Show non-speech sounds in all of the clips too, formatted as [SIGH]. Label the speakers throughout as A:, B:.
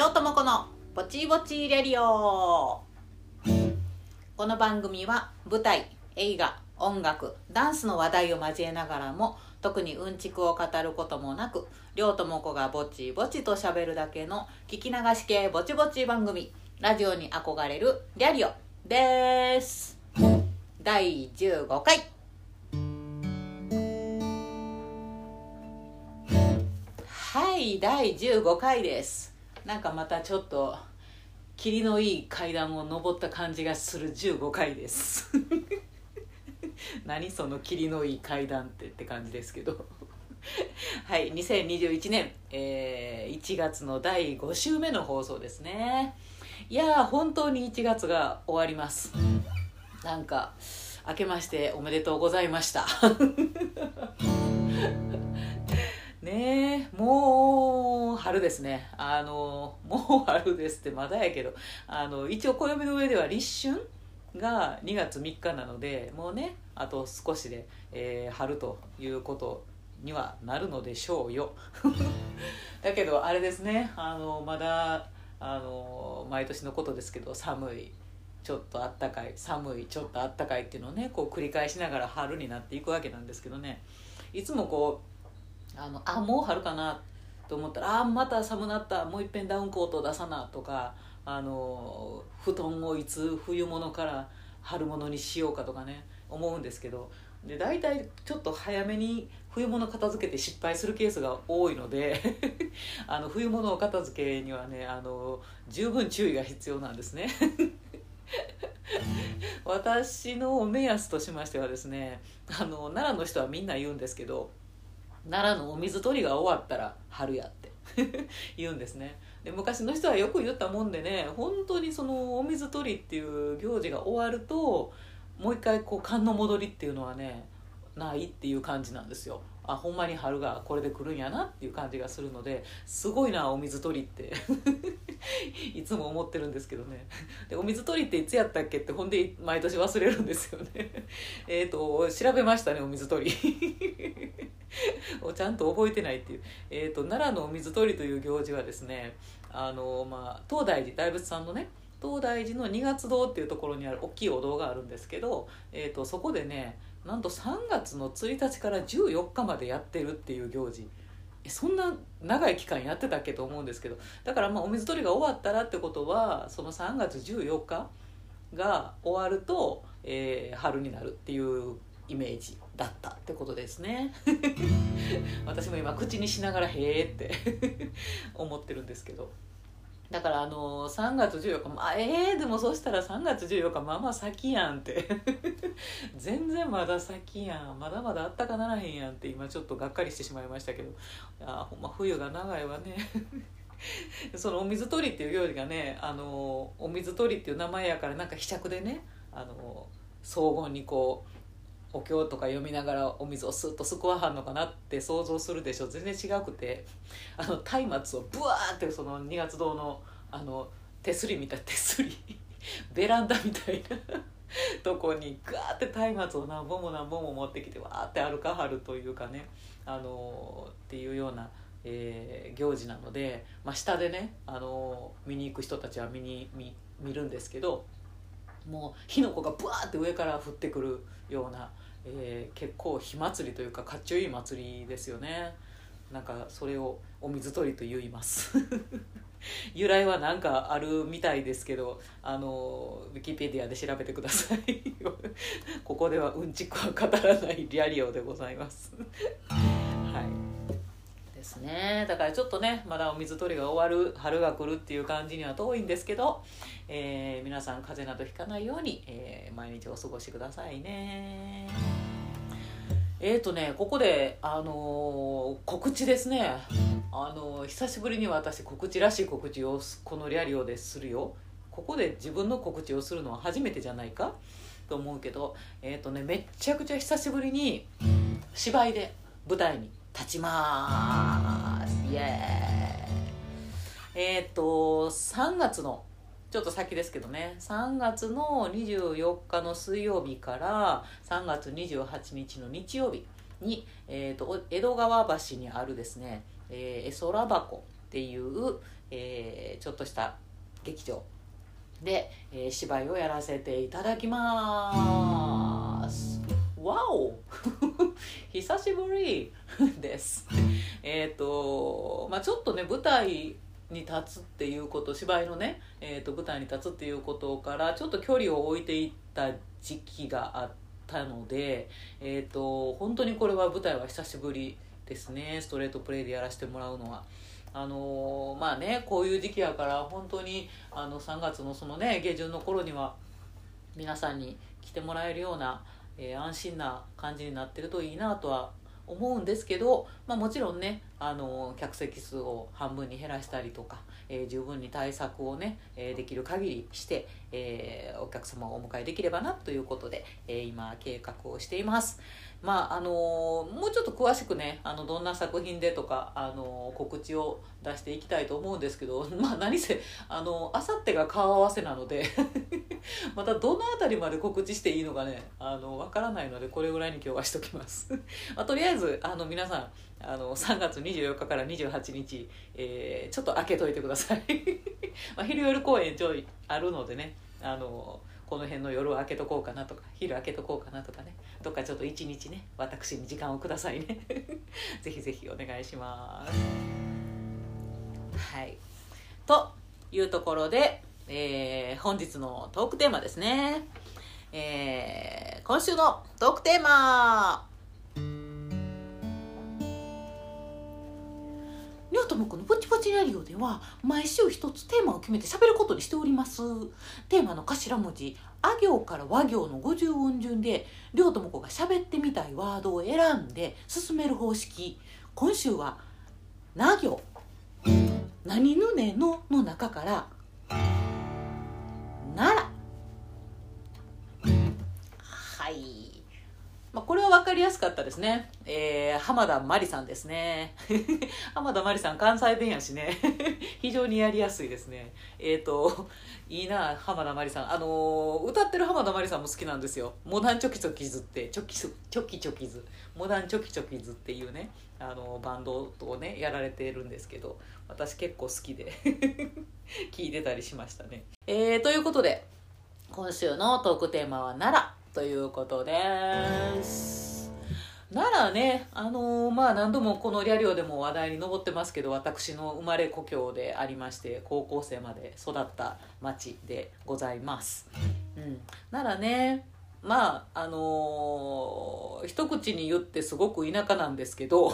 A: りょうともこのぼちぼちレディオ。この番組は舞台映画音楽ダンスの話題を交えながらも特にうんちくを語ることもなくりょうともこがぼちぼちと喋るだけの聞き流し系ぼちぼち番組。ラジオに憧れるリャリオです。第15回。はい第15回です。なんかまたちょっと霧のいい階段を登った感じがする15回です。[LAUGHS] 何その霧のいい階段ってって感じですけど。[LAUGHS] はい2021年、えー、1月の第5週目の放送ですね。いや本当に1月が終わります。なんか明けましておめでとうございました。[LAUGHS] ね。もう春ですね。あのもう春ですってまだやけどあの一応暦の上では立春が2月3日なのでもうねあと少しで、えー、春ということにはなるのでしょうよ。[LAUGHS] だけどあれですね。あのまだあの毎年のことですけど寒いちょっとあったかい寒いちょっとあったかいっていうのをねこう繰り返しながら春になっていくわけなんですけどね。いつもこうあのあもう春かなと思ったらあまた寒なったもういっぺんダウンコート出さなとかあの布団をいつ冬物から春物にしようかとかね思うんですけどで大体ちょっと早めに冬物片付けて失敗するケースが多いので [LAUGHS] あの冬物を片付けにはねあの十分注意が必要なんですね。[LAUGHS] 私の目安としましてはですねあの奈良の人はみんな言うんですけど奈良のお水取りが終わったら春やって。[LAUGHS] 言うんですね。で昔の人はよく言ったもんでね本当にそのお水取りっていう行事が終わるともう一回こう寒の戻りっていうのはねないっていう感じなんですよ。あほんまに春がこれで来るんやなっていう感じがするのですごいなお水取りって。[LAUGHS] いつも思ってるんですけどね。でお水取りっていつやったっけってほんで毎年忘れるんですよね。[LAUGHS] えっと調べましたねお水取り。[LAUGHS] をちゃんと覚えてないっていう、えーと、奈良のお水取りという行事はですねあの、まあ、東大寺大仏さんのね東大寺の二月堂っていうところにある大きいお堂があるんですけど、えーと、そこでねなんと3月の1日から14日までやってるっていう行事。そんな長い期間やってたっけと思うんですけど。だからまあお水取りが終わったらってことはその3月14日が終わると、えー、春になるっていうイメージだったってことですね。[LAUGHS] 私も今口にしながら「へえ」って [LAUGHS] 思ってるんですけどだからあの3月14日まあえー、でもそしたら3月14日まあまあ先やんって。[LAUGHS] 全然まだ先やん。まだまだあったかならへんやんって今ちょっとがっかりしてしまいましたけど。あほんま冬が長いわね。[LAUGHS] そのお水取りっていう行事がねあのお水取りっていう名前やからなんかひしゃくでねあの荘厳にこうお経とか読みながらお水をスッとすくわはんのかなって想像するでしょ。全然違くて。あの松明をブワーってその二月堂のあの手すりみたい手すり。[LAUGHS] ベランダみたいな。とこにガーって松明を何本も何本も持ってきてわーって歩かはるというかね。あのー、っていうような、えー、行事なので、まあ、下でね、あのー、見に行く人たちは見に見見るんですけどもう火の粉がブワーって上から降ってくるようなえー、結構火祭りというかかっちょいい祭りですよね。なんかそれをお水取りと言います。[LAUGHS] 由来は何かあるみたいですけどあのウィキペディアで調べてください。[LAUGHS] ここではうんちくは語らないリアリオでございます。[LAUGHS] はい。ですね。だからちょっとねまだお水取りが終わる春が来るっていう感じには遠いんですけど、えー、皆さん風邪などひかないように、えー、毎日お過ごしくださいね。えーとねここで、あのー、告知ですね、あのー、久しぶりに私告知らしい告知をこのリアリオでするよ。ここで自分の告知をするのは初めてじゃないかと思うけどえっ、ー、とねめっちゃくちゃ久しぶりに芝居で舞台に立ちます。イエーイ。えっ、ー、と3月のちょっと先ですけどね。3月の24日の水曜日から3月28日の日曜日に、えーと、江戸川橋にあるですね、えー、絵空箱っていう、えーちょっとした劇場。で、えー芝居をやらせていただきます。わお。[LAUGHS] 久しぶり。ですえっ、とまあちょっとね舞台に立つっていうこと芝居のね、えー、と舞台に立つっていうことからちょっと距離を置いていった時期があったので、えー、と本当にこれは舞台は久しぶりですねストレートプレイでやらせてもらうのは。あのーまあねこういう時期やから本当にあの3月のそのね下旬の頃には皆さんに来てもらえるような、えー安心な感じになってるといいなとは思うんですけど、まあ、もちろんねあの客席数を半分に減らしたりとか、えー十分に対策をね、えーできる限りして、えーお客様をお迎えできればなということで、え今計画をしています。まああのもうちょっと詳しくねあのどんな作品でとか、あの告知を出していきたいと思うんですけど、[LAUGHS] まあ、何せあの明後日が顔合わせなので [LAUGHS] またどの辺りまで告知していいのかねあの分からないのでこれぐらいに今日はしときます、[LAUGHS] まあ、とりあえずあの皆さんあの3月24日から28日、えーちょっと開けといてください。まあ昼夜公演ちょいあるのでねあのこの辺の夜を開けとこうかなとか昼開けとこうかなとかね。どっかちょっと一日ね私に時間をくださいね。[LAUGHS] ぜひぜひお願いします。はい。というところで、えー本日のトークテーマですね、えー今週のトークテーマ。りょうともこのぼちぼちラリオでは毎週一つテーマを決めて喋ることにしております。テーマの頭文字あ行から和行の50音順でりょうともこが喋ってみたいワードを選んで進める方式。今週は「な行」「何ぬねの」の中から「なら」はい。まあ、これは分かりやすかったですね。えー、浜田真理さんですね。[LAUGHS] 浜田真理さん、関西弁やしね。[LAUGHS] 非常にやりやすいですね。えっ、と、いいな、浜田真理さん。あのー歌ってる浜田真理さんも好きなんですよ。モダンチョキチョキズって、チョキスチョキチョキズ。モダンチョキチョキズっていうね、あのーバンドをね、やられてるんですけど、私結構好きで [LAUGHS] 聞いてたりしましたね。えー、ということで、今週のトークテーマは奈良ということです。奈良ねあのーまあ何度もこのリャリオでも話題に上ってますけど私の生まれ故郷でありまして高校生まで育った町でございます、うん、奈良ねまああのー一口に言ってすごく田舎なんですけど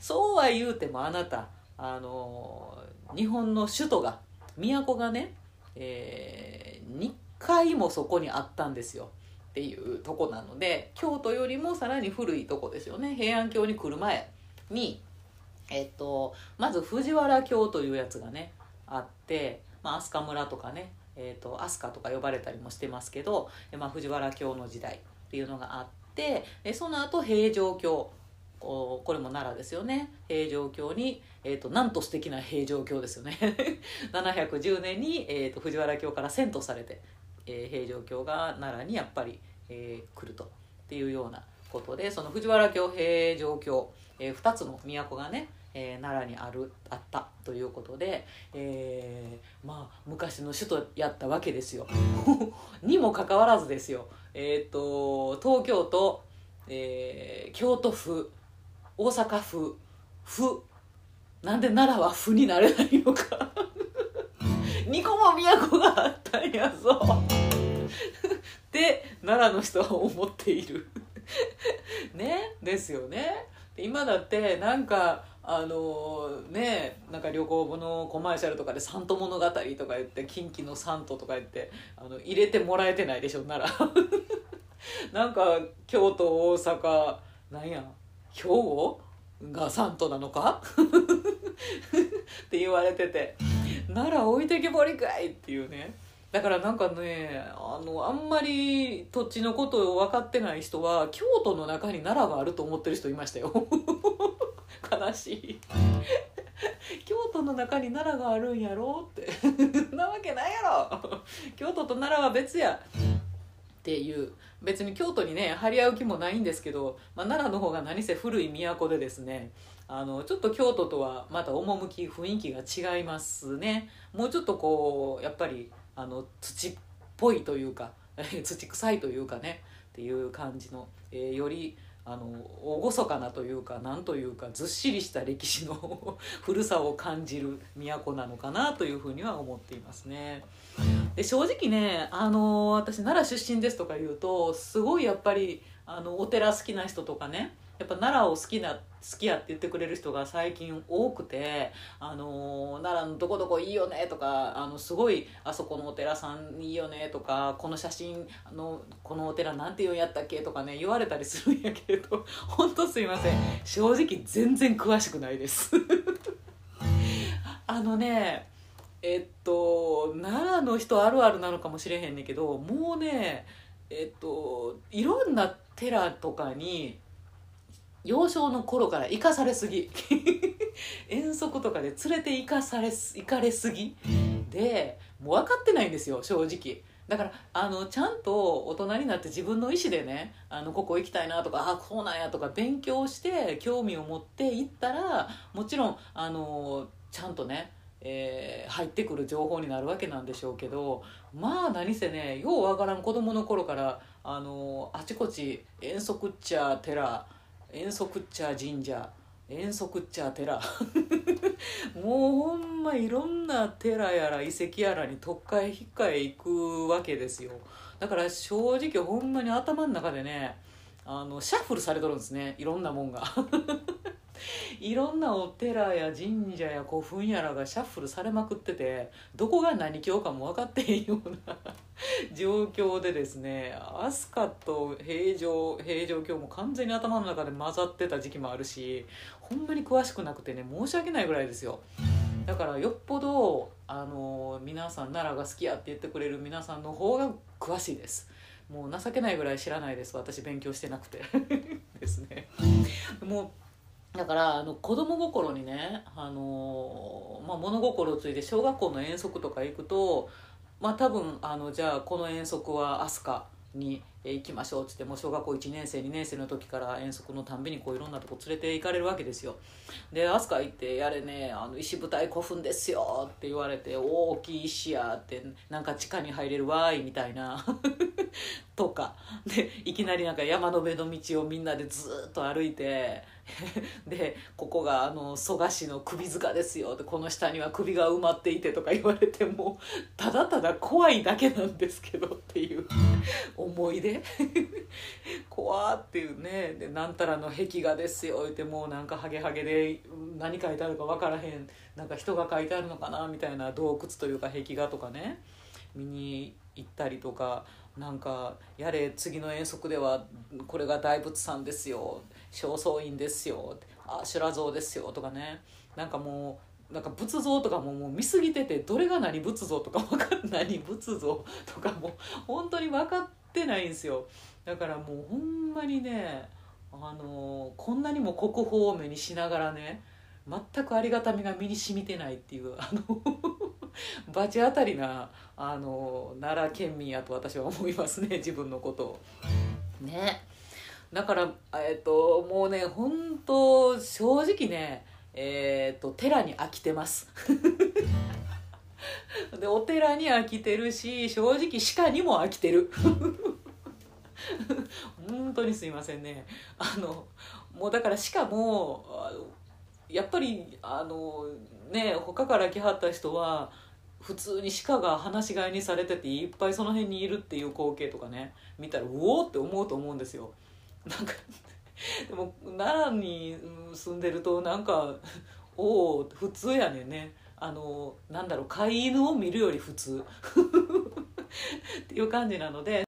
A: そうは言うてもあなたあのー日本の首都が都がねえー、2回もそこにあったんですよっていうとこなので京都よりもさらに古いとこですよね。平安京に来る前に、えっと、まず藤原京というやつがねあって、まあ、飛鳥村とかね、えっと、飛鳥とか呼ばれたりもしてますけど、まあ、藤原京の時代っていうのがあってでその後平城京これも奈良ですよね。平城京に、えー、となんと素敵な平城京ですよね。[LAUGHS] 710年に、えー、と藤原京から遷都されて、えー平城京が奈良にやっぱり、えー来るとっていうようなことでその藤原京平城京、え2つの都がね、えー奈良にあるあったということで、えーまあ昔の首都やったわけですよ。[LAUGHS] にもかかわらずですよ。えっ、と東京都、えー京都府大阪府府。なんで奈良は府になれないのか。2個も都があったんやぞ。って奈良の人は思っている。ねですよね。今だってなんかあのねなんか旅行部のコマーシャルとかで「サント物語」とか言って近畿のサントとか言ってあの入れてもらえてないでしょ奈良。[LAUGHS] なんか京都大阪なんや兵庫がサントなのか？[LAUGHS] って言われてて。奈良置いてけぼりかいっていうね。だからなんかねあのあんまり土地のことを分かってない人は京都の中に奈良があると思ってる人いましたよ。[LAUGHS] 悲しい。京都の中に奈良があるんやろって。なわけないやろ。京都と奈良は別や。っっていう。別に京都にね張り合う気もないんですけど、まあ、奈良の方が何せ古い都でですね。あのちょっと京都とはまた趣雰囲気が違いますねもうちょっとこうやっぱりあの土っぽいというか [LAUGHS] 土臭いというかねっていう感じの、えー、よりあの厳かなというかなんというかずっしりした歴史の [LAUGHS] 古さを感じる都なのかなというふうには思っていますね。で正直ねあの私奈良出身ですとか言うとすごいやっぱりあのお寺好きな人とかねやっぱ奈良を好きな好きやって言ってくれる人が最近多くて「あの奈良のどこどこいいよね」とか「あのすごいあそこのお寺さんいいよね」とか「この写真あのこのお寺なんて言うんやったっけ?」とかね言われたりするんやけれど [LAUGHS] 本当すいません正直全然詳しくないです [LAUGHS] あのねえっと奈良の人あるあるなのかもしれへんねんけどもうねえっといろんな寺とかに幼少の頃から生かされすぎ。[LAUGHS] 遠足とかで連れて行かされす行かれすぎ。でもう分かってないんですよ正直。だからあのちゃんと大人になって自分の意思でねあのここ行きたいなとかあそうなんやとか勉強して興味を持って行ったらもちろんあのちゃんとねえー、入ってくる情報になるわけなんでしょうけどまあ何せねようわからん子供の頃からあのあちこち遠足っちゃ寺遠足っちゃ神社遠足っちゃ寺。[LAUGHS] もうほんまいろんな寺やら遺跡やらに特会引っかえ行くわけですよ。だから正直ほんまに頭の中でねあのシャッフルされとるんですね。いろんなもんが。いろんなお寺や神社や古墳やらがシャッフルされまくっててどこが何教かも分かってへんような [LAUGHS] 状況でですね飛鳥と平城平城京も完全に頭の中で混ざってた時期もあるしほんまに詳しくなくてね申し訳ないぐらいですよ。だからよっぽどあの皆さん奈良が好きやって言ってくれる皆さんの方が詳しいです。もう情けないぐらい知らないです。私勉強してなくて。[LAUGHS] ですね。もうだからあの子供心にね、あのまあ、物心をついて小学校の遠足とか行くと、まあ、多分あのじゃあこの遠足は飛鳥に行きましょうっつってもう小学校1年生2年生の時から遠足のたんびにこういろんなとこ連れて行かれるわけですよ。で飛鳥行って「やれねあの石舞台古墳ですよ」って言われて「大きい石や」ってなんか地下に入れるわーいみたいな [LAUGHS] とか。でいきなりなんか山の上の道をみんなでずっと歩いて [LAUGHS] でここがあの蘇我氏の首塚ですよでこの下には首が埋まっていてとか言われてもただただ怖いだけなんですけどっていう思い出？[LAUGHS] 怖っていうね。でなんたらの壁画ですよ言ってもうなんかハゲハゲで何書いてあるか分からへん。なんか人が書いてあるのかなみたいな洞窟というか壁画とかね。見に行ったりとか。なんかやれ次の遠足ではこれが大仏さんですよ。正倉院ですよあ修羅像ですよとかねなんかもうなんか仏像とかももう見すぎててどれが何仏像とか分かんない仏像とかも本当に分かってないんですよだからもうほんまにねあのこんなにも国宝を目にしながらね全くありがたみが身に染みてないっていうあの [LAUGHS] 罰当たりなあの奈良県民やと私は思いますね自分のことを。ね。だから、えーと、もうね本当正直ねえっ、ー、と寺に飽きてます。[LAUGHS] でお寺に飽きてるし正直鹿にも飽きてる。本当にすいませんね。あのもうだから鹿もやっぱりあのね他から来はった人は普通に鹿が放し飼いにされてていっぱいその辺にいるっていう光景とかね見たらうおーって思うと思うんですよ。なんかでも奈良に住んでるとなんかおお普通やねんね。あのなんだろう飼い犬を見るより普通。っていう感じなので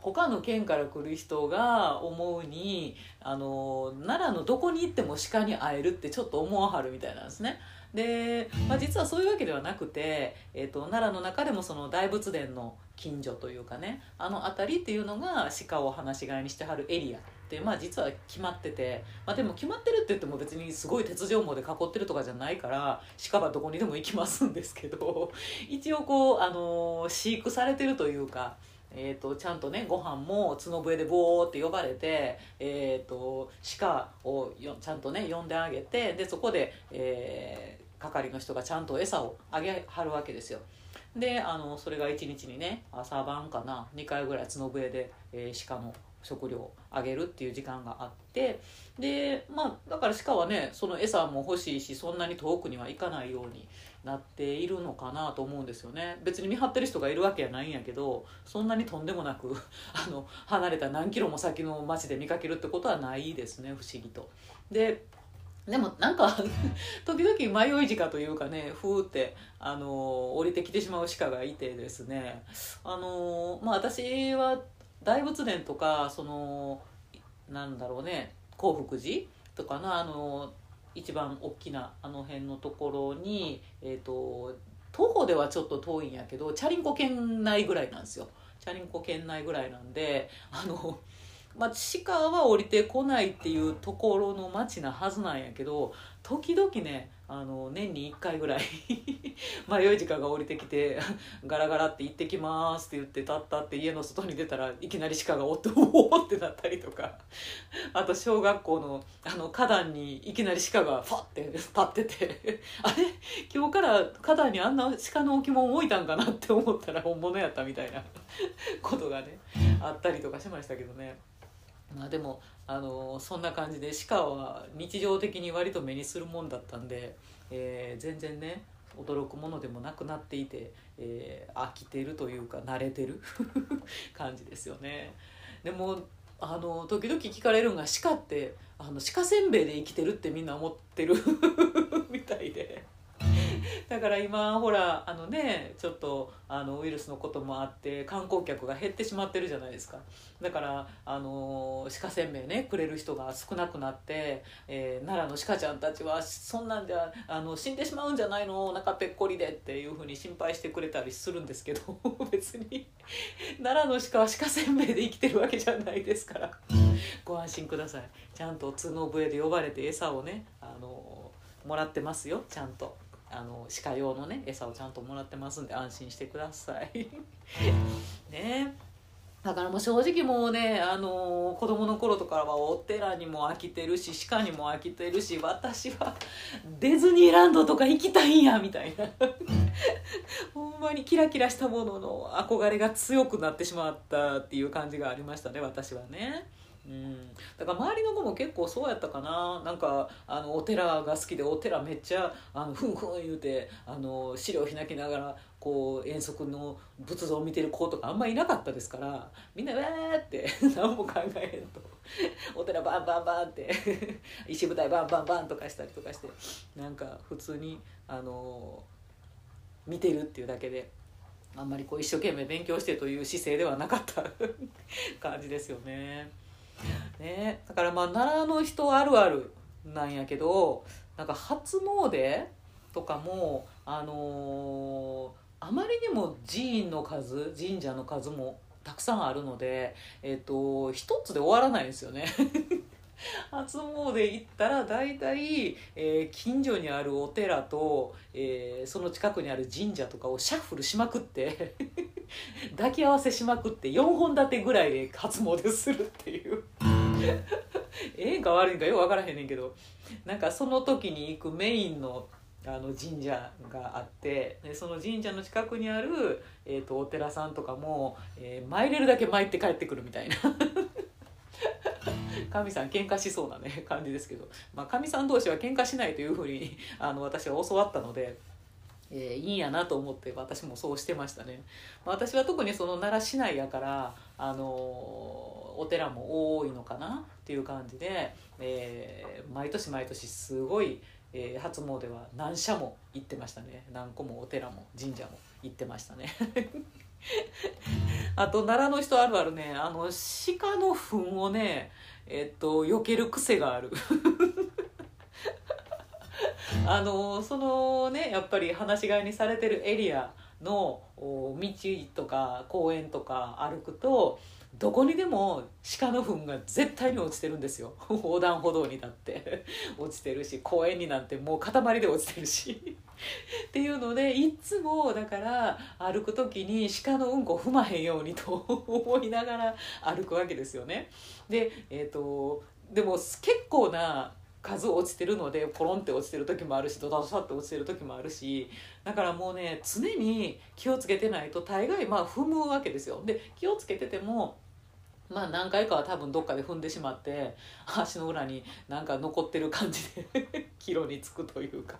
A: 他の県から来る人が思うにあの奈良のどこに行っても鹿に会えるってちょっと思わはるみたいなんですね。で、まあ、実はそういうわけではなくて、えーと、奈良の中でもその大仏殿の近所というかねあの辺りっていうのが鹿を放し飼いにしてはるエリア。ってまあ実は決まってて、まあ、でも決まってるって言っても別にすごい鉄条網で囲ってるとかじゃないから鹿はどこにでも行きますんですけど [LAUGHS] 一応こう、あの飼育されてるというか。えーと、ちゃんとねご飯も角笛でボーって呼ばれて、えーと、鹿をよちゃんとね呼んであげてでそこで、えー、係の人がちゃんと餌をあげはるわけですよ。であのそれが1日にね朝晩かな2回ぐらい角笛で、えー、鹿の食料あげるっていう時間があってでまあだから鹿はねその餌も欲しいしそんなに遠くには行かないようになっているのかなと思うんですよね別に見張ってる人がいるわけやないんやけどそんなにとんでもなく [LAUGHS] あの離れた何キロも先の町で見かけるってことはないですね不思議と。ででもなんか [LAUGHS] 時々迷い鹿というかねふーってあの降りてきてしまう鹿がいてですねあのまあ私は大仏殿とかそのなんだろうね興福寺とかのあの一番大きなあの辺のところに、えーと、徒歩ではちょっと遠いんやけどチャリンコ圏内ぐらいなんですよ。チャリンコ圏内ぐらいなんであのまあ、鹿は降りてこないっていうところの町なはずなんやけど時々ねあの年に1回ぐらい [LAUGHS] 迷い時間が降りてきて「[LAUGHS] ガラガラって行ってきます」って言って立ったって家の外に出たらいきなり鹿がおって「おお!」ってなったりとか [LAUGHS] あと小学校のあの花壇にいきなり鹿がファッて立っててあれ？今日から花壇にあんな鹿の置物置いたんかなって思ったら本物やったみたいなことがねあったりとかしましたけどね。まあでもあのそんな感じで鹿は日常的に割と目にするもんだったんで、えー、全然ね驚くものでもなくなっていて、えー、飽きてるというか慣れてる [LAUGHS] 感じですよね。でもあの時々聞かれるんが鹿ってあの鹿せんべいで生きてるってみんな思ってる [LAUGHS] みたいで。だから今ほらあのねちょっとあのウイルスのこともあって観光客が減ってしまってるじゃないですか。だからあの鹿せんべいねくれる人が少なくなって、えー、奈良の鹿ちゃんたちはそんなんじゃあの死んでしまうんじゃないのお腹ぺっこりでっていうふうに心配してくれたりするんですけど [LAUGHS] 別に奈良の鹿は鹿せんべいで生きてるわけじゃないですから。ご安心ください。ちゃんと角笛で呼ばれて餌をねあのもらってますよちゃんと。あの鹿用のね餌をちゃんともらってますんで安心してください。ね。だからもう正直もうね、あのー、子供の頃とかはお寺にも飽きてるし鹿にも飽きてるし私はディズニーランドとか行きたいんやみたいな。ほんまにキラキラしたものの憧れが強くなってしまったっていう感じがありましたね私はね。うん、だから周りの子も結構そうやったかななんかあのお寺が好きでお寺めっちゃあのふんふん言うてあの資料開きながらこう遠足の仏像を見てる子とかあんまいなかったですからみんな「えー!」って [LAUGHS] 何も考えへんとお寺バンバンバンって [LAUGHS] 石舞台バンバンバンとかしたりとかしてなんか普通にあの見てるっていうだけで。あんまりこう一生懸命勉強してという姿勢ではなかった [LAUGHS] 感じですよね。[LAUGHS] ね、だからまあ奈良の人あるあるなんやけどなんか初詣とかもあのー、あまりにも寺院の数神社の数もたくさんあるので、えーと、一つで終わらないですよね。初詣行ったら大体、えー、近所にあるお寺と、えー、その近くにある神社とかをシャッフルしまくって [LAUGHS] 抱き合わせしまくって4本立てぐらいで初詣するっていう。[LAUGHS] ええんか悪いんかよく分からへんねんけど。なんかその時に行くメインのあの神社があってでその神社の近くにある、えーと、お寺さんとかも、えー、参れるだけ参って帰ってくるみたいな。神さん喧嘩しそうなね [LAUGHS] 感じですけど、まあ、神さん同士は喧嘩しないというふうに [LAUGHS] あの私は教わったので。えー、いいんやなと思って私もそうしてましたね、まあ、私は特にその奈良市内やからあの、お寺も多いのかなっていう感じで、えー、毎年毎年すごい、えー、初詣は何社も行ってましたね。何個もお寺も神社も行ってましたね。[LAUGHS] あと奈良の人あるあるねあの鹿の糞をねえっと避ける癖がある。[LAUGHS] あのそのねやっぱり放し飼いにされてるエリアの道とか公園とか歩くとどこにでも鹿の糞が絶対に落ちてるんですよ [LAUGHS] 横断歩道にだって [LAUGHS] 落ちてるし公園になんてもう塊で落ちてるし [LAUGHS] っていうのでいつもだから歩く時に鹿のうんこ踏まへんようにと思いながら歩くわけですよね。で,、えーと、でも結構な数落ちてるのでポロンって落ちてる時もあるしドタドタって落ちてる時もあるしだからもうね常に気をつけてないと大概まあ踏むわけですよ。で気をつけててもまあ何回かは多分どっかで踏んでしまって足の裏になんか残ってる感じで [LAUGHS] 帰路につくというか。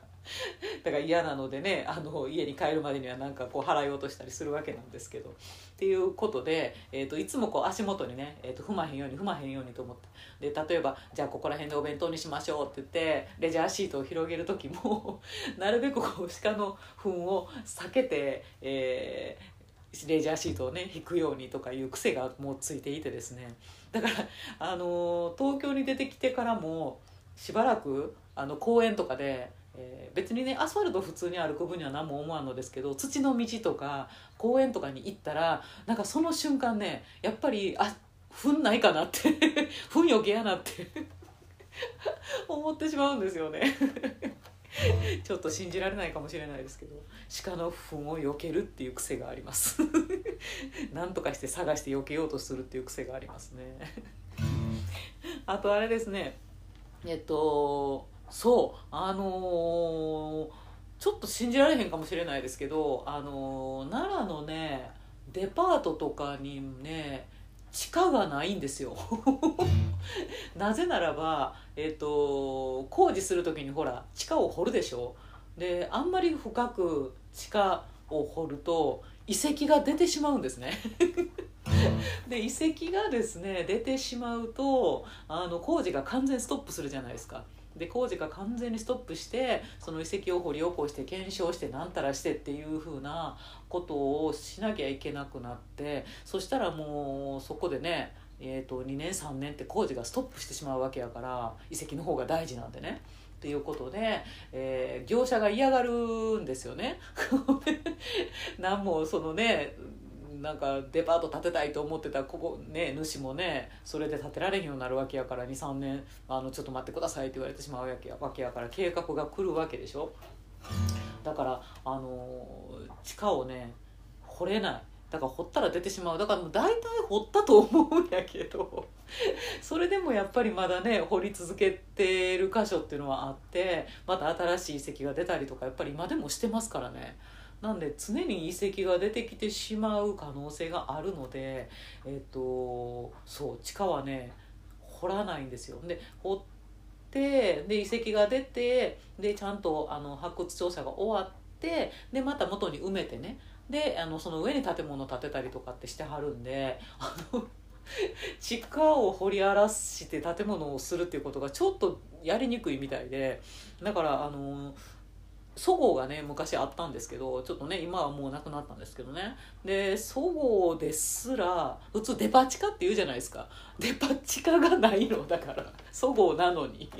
A: だから嫌なのでねあの家に帰るまでにはなんかこう払い落としたりするわけなんですけど。っていうことで、えーと、いつもこう足元にね、えーと、踏まへんように踏まへんようにと思って。で例えばじゃあここら辺でお弁当にしましょうって言ってレジャーシートを広げる時も [LAUGHS] なるべくこう鹿の糞を避けて、えーレジャーシートをね引くようにとかいう癖がもうついていてですね。だからあの東京に出てきてからもしばらくあの公園とかで、えー、別にねアスファルト普通に歩く分には何も思わんのですけど土の道とか公園とかに行ったらなんかその瞬間ねやっぱりあ踏んないかなって踏んよけやなって [LAUGHS] 思ってしまうんですよね。[LAUGHS] ちょっと信じられないかもしれないですけど鹿の糞を避けるっていう癖があります。[LAUGHS] 何とかして探して避けようとするっていう癖がありますね。あとあれですね。えっとそう。あのー、ちょっと信じられへんかもしれないですけどあのー、奈良のねデパートとかにね地下がないんですよ。[LAUGHS] なぜならば、えーと、工事する時にほら地下を掘るでしょ。であんまり深く地下を掘ると遺跡が出てしまうんですね。で遺跡がですね出てしまうとあの工事が完全ストップするじゃないですか。で工事が完全にストップしてその遺跡を掘り起こして検証して何たらしてっていうふうなことをしなきゃいけなくなってそしたらもうそこでねえーと、2年3年って工事がストップしてしまうわけやから遺跡の方が大事なんでね。っていうことで、えー、業者が嫌がるんですよね。何もそのねなんかデパート建てたいと思ってたここね主もねそれで建てられへんようになるわけやから23年あのちょっと待ってくださいって言われてしまうわけやわけやから計画が来るわけでしょ。だからあの地下をね掘れない。だから掘ったら出てしまう。だからもう大体掘ったと思うんやけどそれでもやっぱりまだね掘り続けてる箇所っていうのはあってまた新しい遺跡が出たりとかやっぱり今でもしてますからね。なんで常に遺跡が出てきてしまう可能性があるのでえっ、とそう地下はね掘らないんですよ。で掘ってで遺跡が出てでちゃんとあの発掘調査が終わってでまた元に埋めてねであのその上に建物建てたりとかってしてはるんであの [LAUGHS] 地下を掘り荒らして建物をするっていうことがちょっとやりにくいみたいでだからあのそごうがね昔あったんですけどちょっとね今はもうなくなったんですけどね。でそごうですら普通デパ地下って言うじゃないですか。デパ地下がないのだからそごうなのに。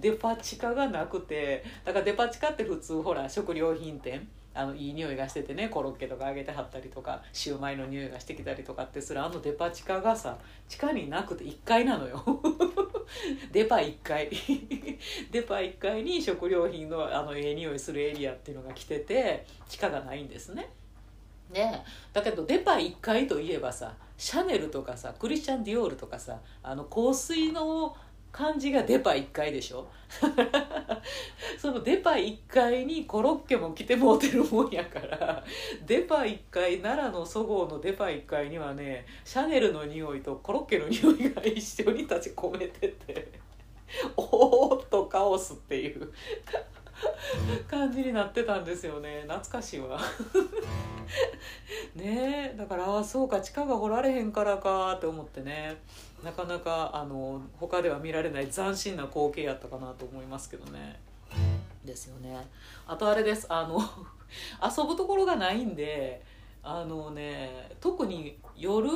A: デパ地下がなくてだからデパ地下って普通ほら食料品店あのいい匂いがしててねコロッケとか揚げてはったりとかシューマイの匂いがしてきたりとかってするあのデパ地下がさ地下になくて1階なのよ。[LAUGHS] デパ1階 [LAUGHS] デパ1階に食料品のあのええ匂いするエリアっていうのが来てて地下がないんですね。ね。だけどデパ1階といえばさシャネルとかさクリスチャン・ディオールとかさあの香水の感じがデパ1階でしょ？[LAUGHS] そのデパ1階にコロッケも来てもうてるもんやから。デパ1階奈良のそごうのデパ1階にはねシャネルの匂いとコロッケの匂いが一緒に立ち込めてておーっとカオスっていう感じになってたんですよね。懐かしいわ。[LAUGHS] ねえ。だからあそうか地下が掘られへんからかって思ってねなかなかあの他では見られない斬新な光景やったかなと思いますけどね。ですよね。あとあれですあの [LAUGHS] 遊ぶところがないんであのね特に夜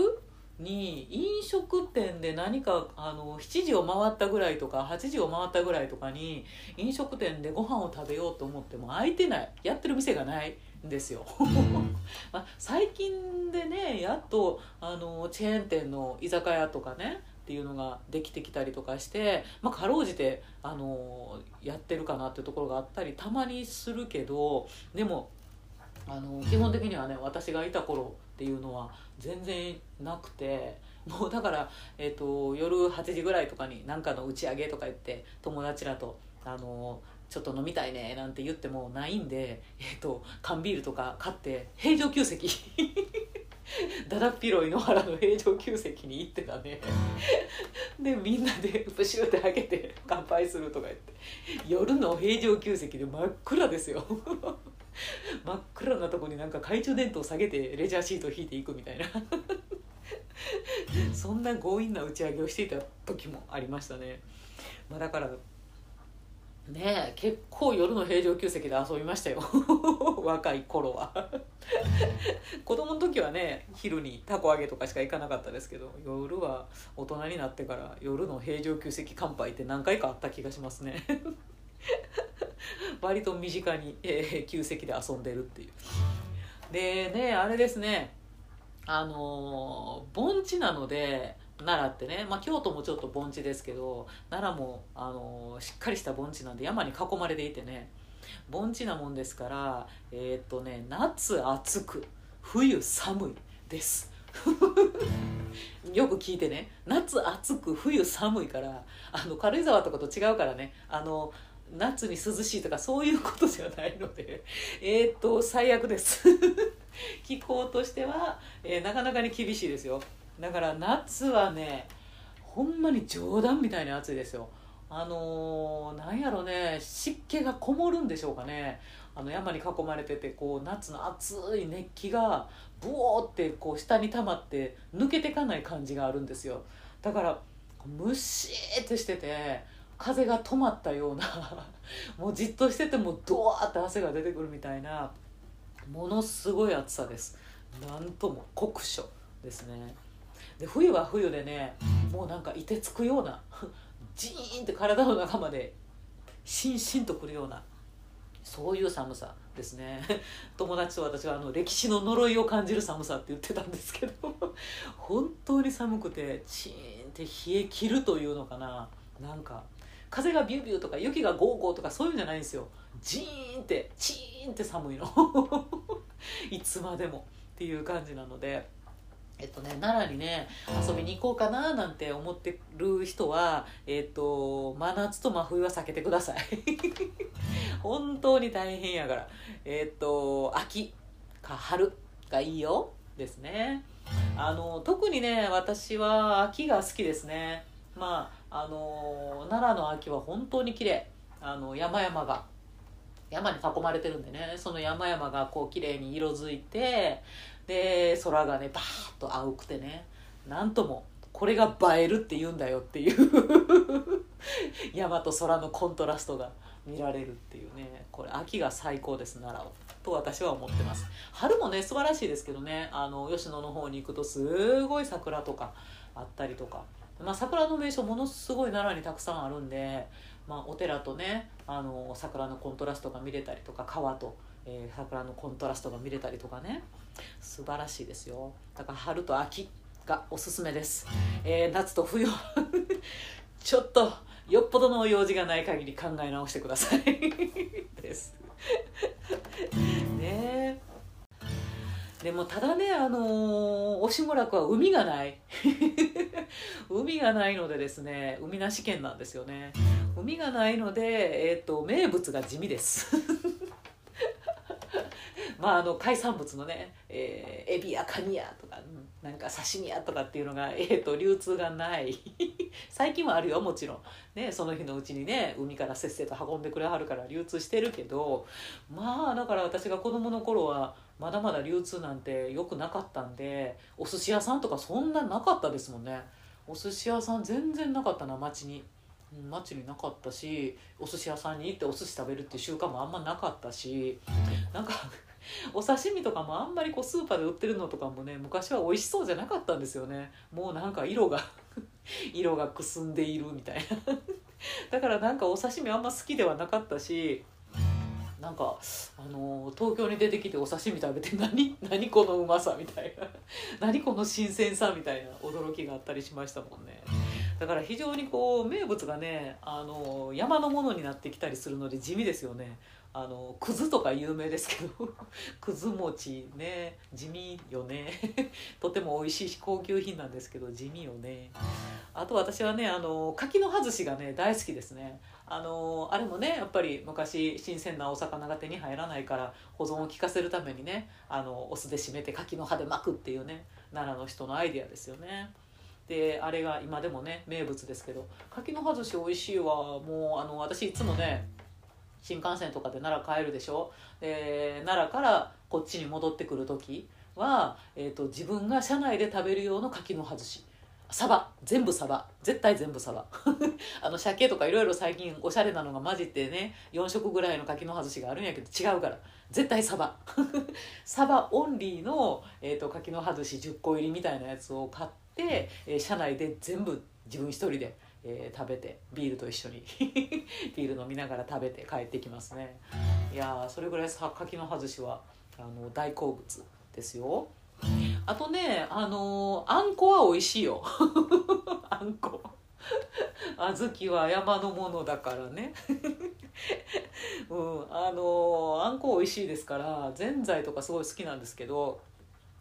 A: に飲食店で何かあの7時を回ったぐらいとか8時を回ったぐらいとかに飲食店でご飯を食べようと思っても空いてない。やってる店がないんですよ。[LAUGHS] まあ、最近でねやっとあのチェーン店の居酒屋とかねっていうのができてきたりとかして、まあ、かろうじてあのやってるかなっていうところがあったりたまにするけどでもあの基本的にはね私がいた頃っていうのは全然なくてもうだから、えーと、夜8時ぐらいとかに何かの打ち上げとか言って友達らとあのちょっと飲みたいねなんて言ってもないんで、えーと、缶ビールとか買って平常給席だだっ広い野原の平常給席に行ってたね。[LAUGHS] でみんなでプシューって開けて乾杯するとか言って。夜の平常給席で真っ暗ですよ。[LAUGHS] [LAUGHS] 真っ暗なとこになんか懐中電灯下げてレジャーシート引いていくみたいな。そんな強引な打ち上げをしていた時もありましたね、まあ、だからね結構夜の平常給席で遊びましたよ。[LAUGHS] 若い頃は。子供の時はね昼にたこ揚げとかしか行かなかったですけど夜は大人になってから夜の平常給席乾杯って何回かあった気がしますね割と身近に、えー、[LAUGHS] 旧席で遊んでるっていう。でねあれですね。あの盆地なので奈良ってね、まあ、京都もちょっと盆地ですけど奈良もあのしっかりした盆地なんで山に囲まれていてね。盆地なもんですからえー、っとね夏暑く冬寒いです。[LAUGHS] よく聞いてね。夏暑く冬寒いからあの軽井沢とかと違うからね。あの夏に涼しいとかそういうことじゃないので [LAUGHS] えっと最悪です。[LAUGHS] 気候としては、えー、なかなかに厳しいですよ。だから夏はねほんまに冗談みたいに暑いですよ。あのー、なんやろね湿気がこもるんでしょうかね。あの山に囲まれててこう夏の暑い熱気がブオーってこう下に溜まって抜けてかない感じがあるんですよ。だからムシーってしてて風が止まったような [LAUGHS] もうじっとしててもドワーって汗が出てくるみたいなものすごい暑さです。なんとも酷暑ですね。で冬は冬でねもうなんか凍てつくようなジーンって体の中までしんしんとくるようなそういう寒さですね。友達と私はあの歴史の呪いを感じる寒さって言ってたんですけど本当に寒くてチーンって冷え切るというのかな。なんか風がビュービューとか雪がゴーゴーとかそういうんじゃないんですよ。ジーンってチーンって寒いの。[LAUGHS] いつまでもっていう感じなので。えっとね、奈良にね遊びに行こうかななんて思ってる人は、えっと、真夏と真冬は避けてください。[LAUGHS] 本当に大変やから。えっと秋か春がいいよ。ですね。あの特にね私は秋が好きですね。まああの奈良の秋は本当に綺麗。あの山々が。山に囲まれてるんでね。その山々がこう綺麗に色づいてで空がねバーッと青くてね。なんともこれが映えるって言うんだよっていう。[LAUGHS] 山と空のコントラストが見られるっていうね。これ秋が最高です奈良を。と私は思ってます。春もね素晴らしいですけどね。あの吉野の方に行くとすごい桜とかあったりとか。まあ、桜の名所ものすごい奈良にたくさんあるんで、まあ、お寺とねあの桜のコントラストが見れたりとか川と、えー、桜のコントラストが見れたりとかね素晴らしいですよ。だから春と秋がおすすめです、えー、夏と冬 [LAUGHS] ちょっとよっぽどの用事がない限り考え直してください。[LAUGHS] です。[LAUGHS] ねでもただねあのー、押村区は海がない。[LAUGHS] 海がないのでですね海なし県なんですよね。海がないので、えーと、名物が地味です。[LAUGHS] まああの海産物のね、えー、エビやカニやとか、なんか刺身やとかっていうのが、[LAUGHS] えーと、流通がない。最近はあるよもちろん、ね、その日のうちにね海からせっせと運んでくれはるから流通してるけどまあだから私が子供の頃はまだまだ流通なんてよくなかったんでお寿司屋さんとかそんななかったですもんね。お寿司屋さん全然なかったな町に。町になかったしお寿司屋さんに行ってお寿司食べるっていう習慣もあんまなかったしなんかお刺身とかもあんまりこうスーパーで売ってるのとかもね昔は美味しそうじゃなかったんですよね。もうなんか色が [LAUGHS] 色がくすんでいるみたいな。だからなんかお刺身あんま好きではなかったしなんかあの東京に出てきてお刺身食べて何 [LAUGHS] 何このうまさみたいな。[LAUGHS] 何この新鮮さみたいな驚きがあったりしましたもんね。だから非常にこう名物がねあの山のものになってきたりするので地味ですよね。あのくずとか有名ですけど [LAUGHS] くず餅ね地味よね。[LAUGHS] とても美味しいし高級品なんですけど地味よね。あと私はねあの柿の葉寿司がね大好きですね。あのあれもねやっぱり昔新鮮なお魚が手に入らないから保存を効かせるためにねあのお酢で締めて柿の葉で巻くっていうね奈良の人のアイデアですよね。であれが今でもね名物ですけど柿の葉寿司美味しいわ。もうあの私いつもね新幹線とかで奈良帰るでしょ？で奈良からこっちに戻ってくる時は、えーと、自分が車内で食べる用の柿の葉寿司サバ。全部サバ。絶対全部サバ。[LAUGHS] あの鮭とかいろいろ最近おしゃれなのが混じってね4色ぐらいの柿の葉寿司があるんやけど違うから。絶対サバ。[LAUGHS] サバオンリーの、えーと、柿の葉寿司10個入りみたいなやつを買って、えー、車内で全部自分一人で、えー、食べてビールと一緒に [LAUGHS] ビール飲みながら食べて帰ってきますね。いやそれぐらい柿の葉寿司はあの大好物ですよ。あとねあのー、あんこは美味しいよ。[LAUGHS] あんこ。小豆は山のものだからね。[LAUGHS] うんあのー、あんこ美味しいですからぜんざいとかすごい好きなんですけど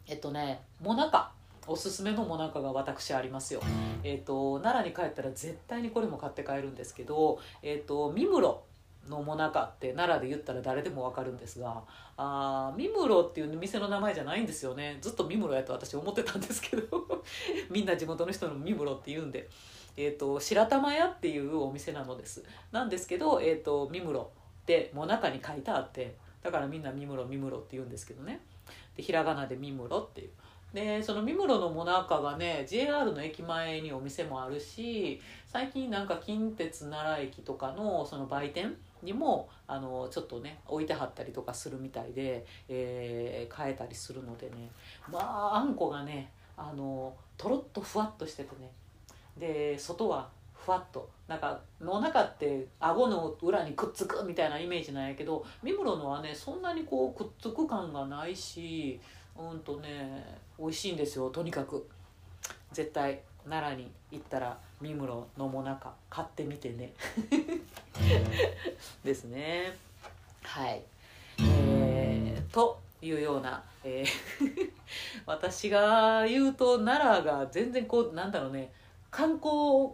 A: えっとねもなか。おすすめのもなかが私ありますよ。えっ、と奈良に帰ったら絶対にこれも買って帰るんですけど、えっ、と三室のもなかって奈良で言ったら誰でも分かるんですがあ三室っていう店の名前じゃないんですよね。ずっと三室やと私思ってたんですけど [LAUGHS] みんな地元の人の三室って言うんで、えーと、白玉屋っていうお店なのです。なんですけど、えーと、三室ってもなかに書いてあってだからみんな三室三室って言うんですけどね。でひらがなで三室っていう。でその三室のもなかがね JR の駅前にお店もあるし最近なんか近鉄奈良駅とかのその売店にもあのちょっとね置いてはったりとかするみたいで、えー、買えたりするのでね。まああんこがねあのとろっとふわっとしててね。で外はふわっと。なんかの中って顎の裏にくっつくみたいなイメージなんやけど三室のはねそんなにこうくっつく感がないしうんとね美味しいんですよとにかく。絶対奈良に行ったら三室のもなか買ってみてね。[LAUGHS] ですね。はい。えー、というような、えー [LAUGHS] 私が言うと奈良が全然こうなんだろうね観光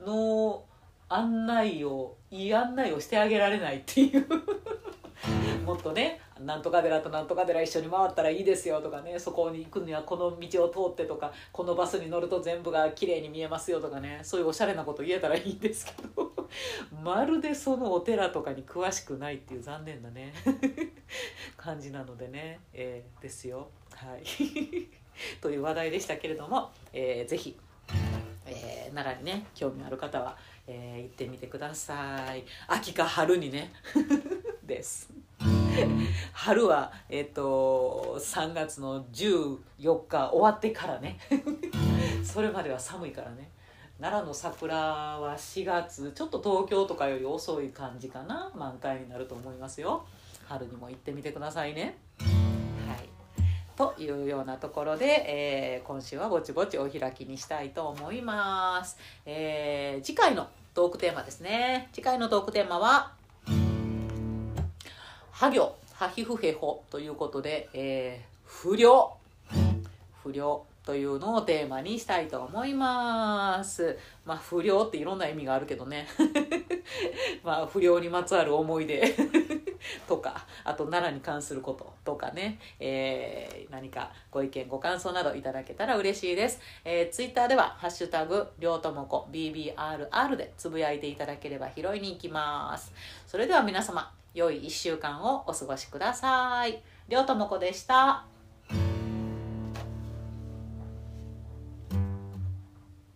A: の案内をいい案内をしてあげられないっていう。[LAUGHS] もっとねなんとか寺となんとか寺一緒に回ったらいいですよとかねそこに行くにはこの道を通ってとかこのバスに乗ると全部が綺麗に見えますよとかねそういうおしゃれなこと言えたらいいんですけど [LAUGHS] まるでそのお寺とかに詳しくないっていう残念なね [LAUGHS] 感じなのでね、えー、ですよ。はい。[LAUGHS] という話題でしたけれども、えー、ぜひ、えー、奈良にね興味ある方は、えー、行ってみてください。秋か春にね。です。[LAUGHS] 春は、えっ、と3月の14日終わってからね。[LAUGHS] それまでは寒いからね。奈良の桜は4月ちょっと東京とかより遅い感じかな。満開になると思いますよ。春にも行ってみてくださいね。はい。というようなところで、えー、今週はぼちぼちお開きにしたいと思います、えー、次回のトークテーマですね。次回のトークテーマはハ行ハヒフヘホということで、えー、不良不良というのをテーマにしたいと思います。まあ不良っていろんな意味があるけどね。[LAUGHS] まあ不良にまつわる思い出 [LAUGHS] とか、あと奈良に関することとかね、えー、何かご意見ご感想などいただけたら嬉しいです。えー、ツイッターではハッシュタグ、りょうともこ BBRR でつぶやいていただければ拾いに行きます。それでは皆様、良い1週間をお過ごしください。りょうともこでした。